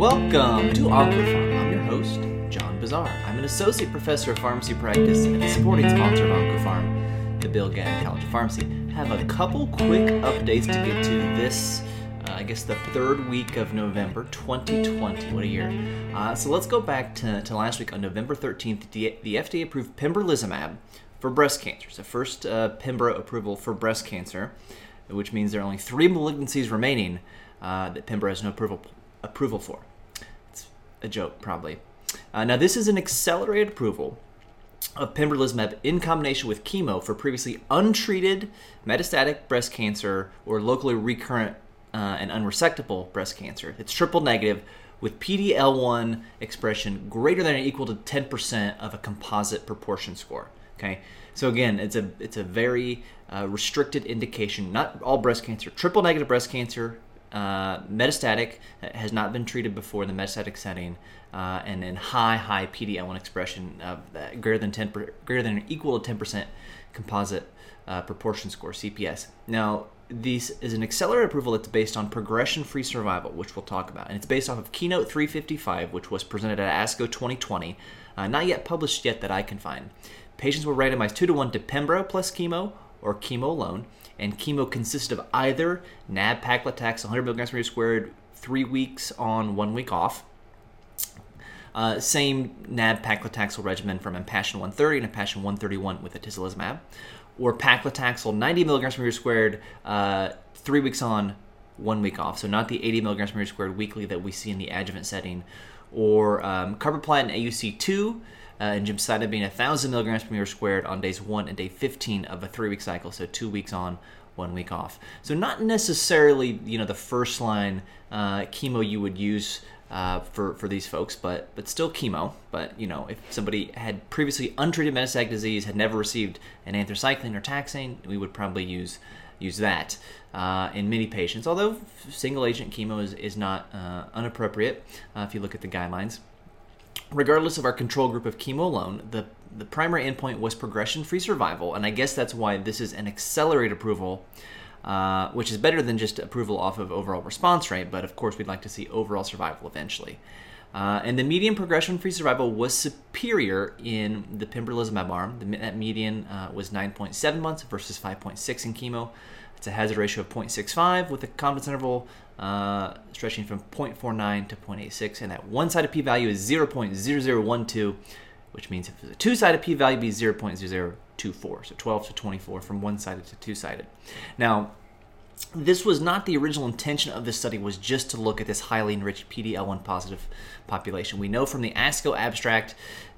Welcome to Oncopharm. I'm your host, John Bossaer. I'm an associate professor of pharmacy practice and the supporting sponsor of Oncopharm, the Bill Gatton College of Pharmacy. Have a couple quick updates to get to this, uh, I guess, the third week of November 2020. What a year. Uh, so let's go back to, to last week on November 13th. The, the FDA approved pembrolizumab for breast cancer. So, first uh, Pembro approval for breast cancer, which means there are only three malignancies remaining uh, that Pembro has no approval approval for. A joke, probably. Uh, now, this is an accelerated approval of pembrolizumab in combination with chemo for previously untreated metastatic breast cancer or locally recurrent uh, and unresectable breast cancer. It's triple negative with PD-L1 expression greater than or equal to 10% of a composite proportion score. Okay, so again, it's a it's a very uh, restricted indication. Not all breast cancer, triple negative breast cancer, uh, metastatic has not been treated before in the metastatic setting, uh, and then high high PD-L1 expression of greater than 10 per, greater than or equal to 10 percent composite uh, proportion score CPS. Now this is an accelerated approval that's based on progression-free survival, which we'll talk about, and it's based off of Keynote 355, which was presented at ASCO 2020, uh, not yet published yet that I can find. Patients were randomized two to one to Pembro plus chemo or chemo alone and chemo consisted of either nab-paclitaxel 100 milligrams per meter squared, three weeks on, one week off. Uh, same nab-paclitaxel regimen from Impassion 130 and Impassion 131 with atezolizumab, or paclitaxel 90 milligrams per meter squared, uh, three weeks on, one week off. So not the 80 milligrams per meter squared weekly that we see in the adjuvant setting, or um, carboplatin AUC2 uh, and gemcitabine 1,000 milligrams per meter squared on days 1 and day 15 of a three-week cycle, so two weeks on, one week off. So not necessarily, you know, the first line uh, chemo you would use uh, for for these folks, but but still chemo. But you know, if somebody had previously untreated metastatic disease, had never received an anthracycline or taxane, we would probably use use that uh, in many patients. Although single agent chemo is is not uh, uh, if you look at the guidelines regardless of our control group of chemo alone, the, the primary endpoint was progression free survival, and I guess that's why this is an accelerated approval, uh, which is better than just approval off of overall response rate, but of course, we'd like to see overall survival eventually. Uh, and the median progression free survival was superior in the pembrolizumab arm. The, that median uh, was 9.7 months versus 5.6 in chemo. It's a hazard ratio of 0.65 with a confidence interval uh, stretching from 0.49 to 0.86, and that one-sided p-value is 0.0012, which means if it's a two-sided p-value, be 0.0024, so 12 to 24 from one-sided to two-sided. Now, this was not the original intention of this study was just to look at this highly enriched PD-L1 positive population. We know from the ASCO abstract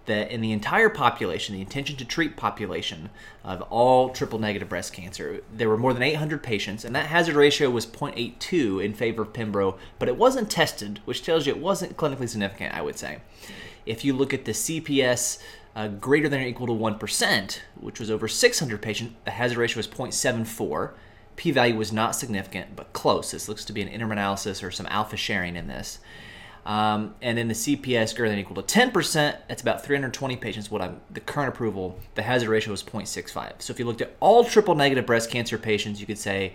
that in the entire population, the intention to treat population of all triple negative breast cancer, there were more than 800 patients, and that hazard ratio was 0.82 in favor of Pembro, but it wasn't tested, which tells you it wasn't clinically significant, I would say. If you look at the CPS uh, greater than or equal to 1%, which was over 600 patients, the hazard ratio was 0.74. P value was not significant, but close. This looks to be an interim analysis or some alpha sharing in this. Um, and then the CPS greater than equal to 10%, that's about 320 patients. What I'm the current approval, the hazard ratio is 0.65. So if you looked at all triple negative breast cancer patients, you could say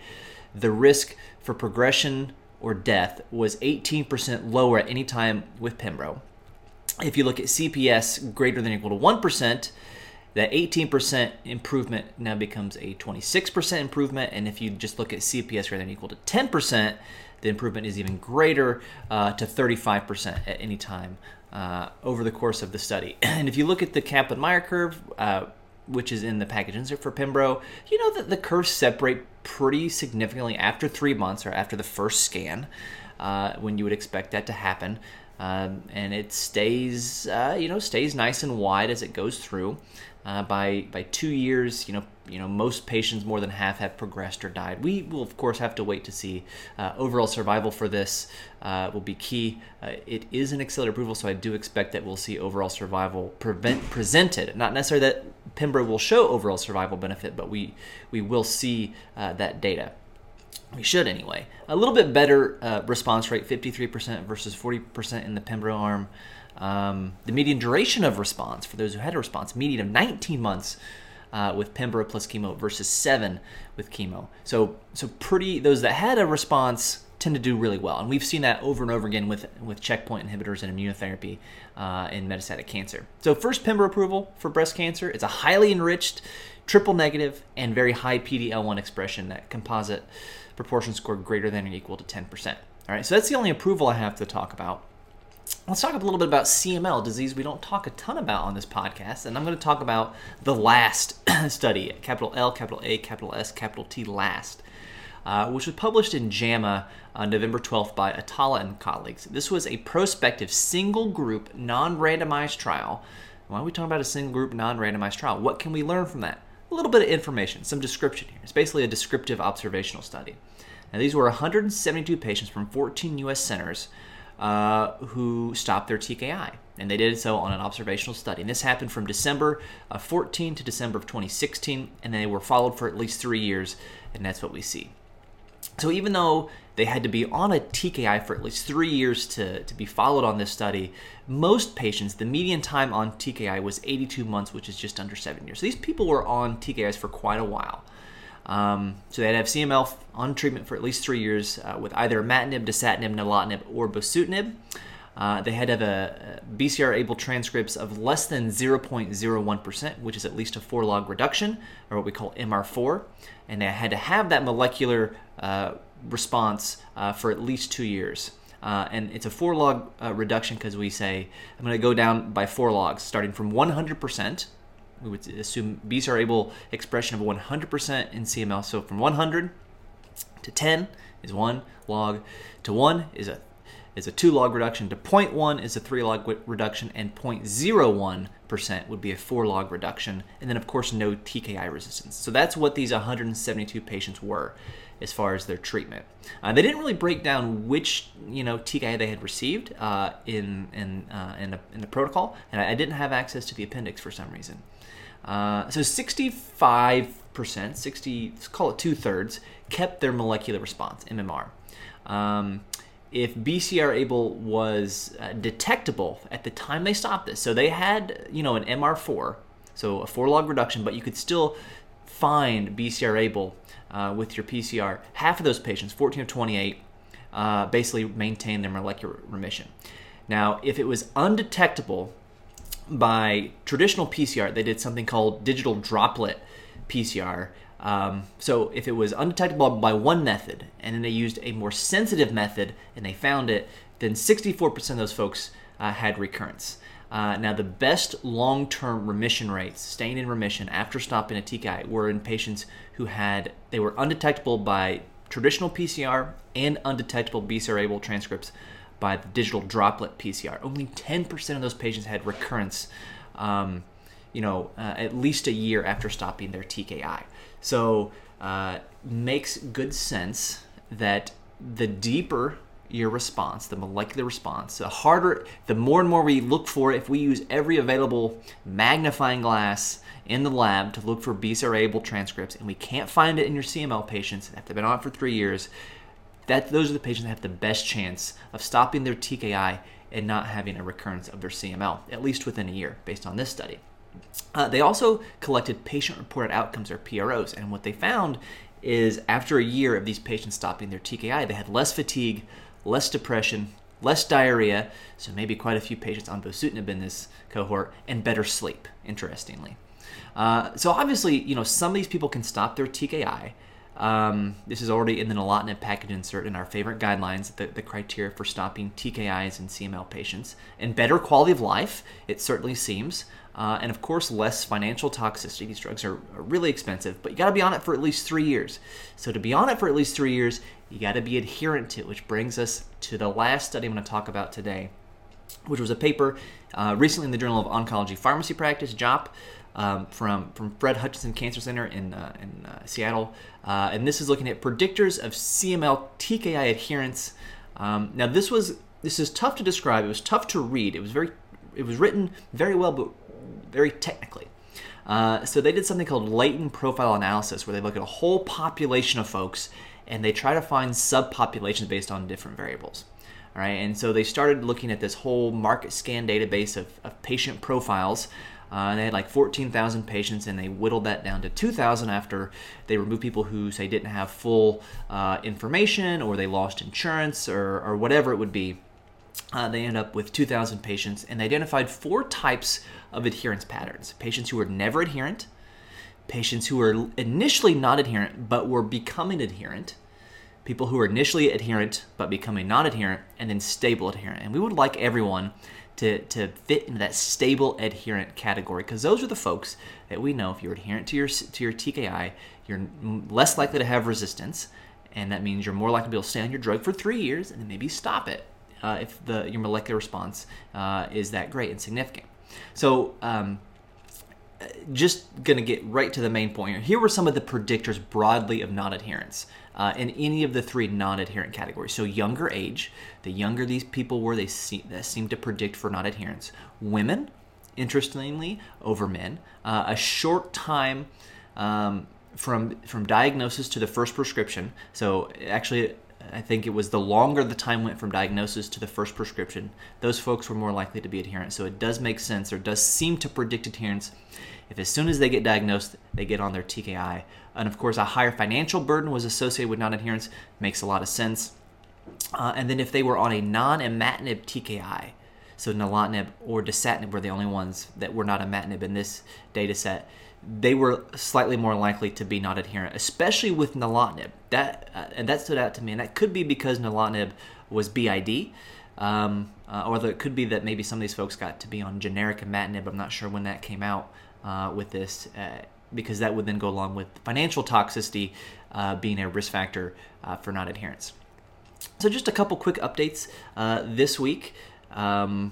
the risk for progression or death was 18% lower at any time with Pembro. If you look at CPS greater than equal to 1%, that 18% improvement now becomes a 26% improvement. And if you just look at CPS greater than equal to 10%, the improvement is even greater uh, to 35% at any time uh, over the course of the study. And if you look at the Kaplan-Meier curve, uh, which is in the package insert for Pembro, you know that the curves separate pretty significantly after three months or after the first scan, uh, when you would expect that to happen. Um, and it stays, uh, you know, stays nice and wide as it goes through. Uh, by by two years, you know, you know, most patients, more than half, have progressed or died. We will, of course, have to wait to see. Uh, overall survival for this uh, will be key. Uh, it is an accelerated approval, so I do expect that we'll see overall survival prevent, presented. Not necessarily that Pembro will show overall survival benefit, but we we will see uh, that data. We should anyway. A little bit better uh, response rate, 53% versus 40% in the Pembro arm. Um, the median duration of response for those who had a response, median of 19 months uh, with Pembro plus chemo versus seven with chemo. So, so pretty those that had a response tend to do really well, and we've seen that over and over again with with checkpoint inhibitors and immunotherapy uh, in metastatic cancer. So, first Pembro approval for breast cancer. It's a highly enriched, triple negative, and very high PD-L1 expression. That composite proportion score greater than or equal to 10%. All right, so that's the only approval I have to talk about. Let's talk a little bit about CML, disease we don't talk a ton about on this podcast, and I'm going to talk about the last study, capital L, capital A, capital S, capital T, last, uh, which was published in JAMA on November 12th by Atallah and colleagues. This was a prospective, single group, non randomized trial. Why are we talking about a single group, non randomized trial? What can we learn from that? A little bit of information, some description here. It's basically a descriptive observational study. Now, these were 172 patients from 14 U.S. centers uh, who stopped their TKI. And they did so on an observational study. And this happened from December of 14 to December of 2016, and they were followed for at least three years, and that's what we see. So even though they had to be on a TKI for at least three years to, to be followed on this study, most patients, the median time on TKI was 82 months, which is just under seven years. So these people were on TKIs for quite a while. Um, so they'd have CML on treatment for at least three years uh, with either imatinib, dasatinib, nilotinib, or bosutinib. Uh, they had to have a, a BCR-ABL transcripts of less than 0.01%, which is at least a four log reduction, or what we call MR4. And they had to have that molecular uh, response uh, for at least two years. Uh, and it's a four log uh, reduction because we say I'm going to go down by four logs, starting from 100%, we would assume BCR-ABL expression of 100% in CML. So from 100 to 10 is one log, to 1 is a is a 2 log reduction, to 0.1 is a 3 log reduction, and 0.01% would be a 4 log reduction, and then of course no TKI resistance. So that's what these 172 patients were as far as their treatment. Uh, they didn't really break down which you know TKI they had received uh, in in uh, in the, in the protocol, and I, I, didn't have access to the appendix for some reason. Uh, so 65%, 60, let's call it two thirds, kept their molecular response, MMR. Um, if BCR-ABL was uh, detectable at the time they stopped this, so they had, you know, an MR4, so a four log reduction, but you could still find BCR-ABL uh, with your PCR. Half of those patients, 14 of 28, uh, basically maintained their molecular remission. Now, if it was undetectable by traditional PCR, they did something called digital droplet PCR. Um, so if it was undetectable by one method, and then they used a more sensitive method and they found it, then 64% of those folks uh, had recurrence. Uh, now, the best long term remission rates, staying in remission after stopping a TKI, were in patients who had, they were undetectable by traditional PCR and undetectable BCR-ABL transcripts by the digital droplet PCR. Only 10% of those patients had recurrence, um, you know, uh, at least a year after stopping their TKI. So, uh, makes good sense that the deeper your response, the molecular response, the harder, the more and more we look for, if we use every available magnifying glass in the lab to look for BCR-ABL transcripts, and we can't find it in your CML patients after they've been on it for three years, that those are the patients that have the best chance of stopping their TKI and not having a recurrence of their CML, at least within a year, based on this study. Uh, they also collected patient reported outcomes, or PROs, and what they found is after a year of these patients stopping their TKI, they had less fatigue, less depression, less diarrhea, so maybe quite a few patients on bosutinib in this cohort, and better sleep, interestingly. Uh, so obviously, you know, some of these people can stop their TKI, um, this is already in the nilotinib package insert in our favorite guidelines, the, the criteria for stopping TKIs in CML patients. And better quality of life, it certainly seems. Uh, and of course, less financial toxicity. These drugs are, are really expensive, but you got to be on it for at least three years. So, to be on it for at least three years, you got to be adherent to it, which brings us to the last study I'm going to talk about today, which was a paper uh, recently in the Journal of Oncology Pharmacy Practice, JOP um, from from Fred Hutchinson Cancer Center in uh, in uh, Seattle, uh, and this is looking at predictors of CML TKI adherence. Um, now this was this is tough to describe. It was tough to read. It was very it was written very well, but very technically. Uh, so they did something called latent profile analysis, where they look at a whole population of folks and they try to find subpopulations based on different variables. All right, and so they started looking at this whole MarketScan database of, of patient profiles Uh, they had like 14,000 patients, and they whittled that down to 2,000 after they removed people who say didn't have full uh, information or they lost insurance or, or whatever it would be. Uh, they ended up with 2,000 patients, and they identified four types of adherence patterns: patients who were never adherent, patients who were initially not adherent but were becoming adherent, people who are initially adherent but becoming non adherent, and then stable adherent. And we would like everyone to, to fit into that stable adherent category because those are the folks that we know if you're adherent to your, to your TKI, you're less likely to have resistance. And that means you're more likely to be able to stay on your drug for three years and then maybe stop it uh, if the, your molecular response uh, is that great and significant. So, um, just going to get right to the main point here. Here were some of the predictors broadly of non adherence uh, in any of the three non adherent categories. So, younger age, the younger these people were, they, see, they seem to predict for non adherence. Women, interestingly, over men. Uh, a short time um, from, from diagnosis to the first prescription. So, actually, I think it was the longer the time went from diagnosis to the first prescription, those folks were more likely to be adherent. So it does make sense or does seem to predict adherence if as soon as they get diagnosed, they get on their TKI. And of course, a higher financial burden was associated with non adherence, makes a lot of sense. Uh, and then if they were on a non imatinib TKI, so nilotinib or dasatinib were the only ones that were not imatinib in this data set, they were slightly more likely to be not adherent, especially with nilotinib. That uh, and that stood out to me, and that could be because nilotinib was BID, um, uh, or it could be that maybe some of these folks got to be on generic imatinib. I'm not sure when that came out uh, with this, uh, because that would then go along with financial toxicity uh, being a risk factor uh, for not adherence. So just a couple quick updates this week. Um,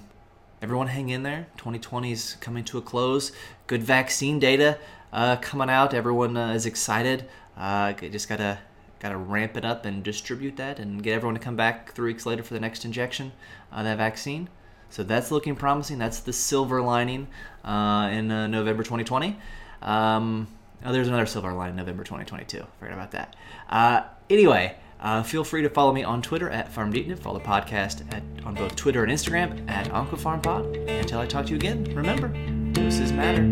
everyone hang in there. 2020 is coming to a close. Good vaccine data uh, coming out. Everyone uh, is excited. Uh, just gotta gotta ramp it up and distribute that, and get everyone to come back three weeks later for the next injection of that vaccine. So that's looking promising. That's the silver lining uh, in uh, November 2020. Um, oh, there's another silver lining in November 2022. Forget about that. Uh, anyway. Uh, feel free to follow me on Twitter at FarmDeepNip. Follow the podcast at, on both Twitter and Instagram at OncoPharmPod. Until I talk to you again, remember, doses matter.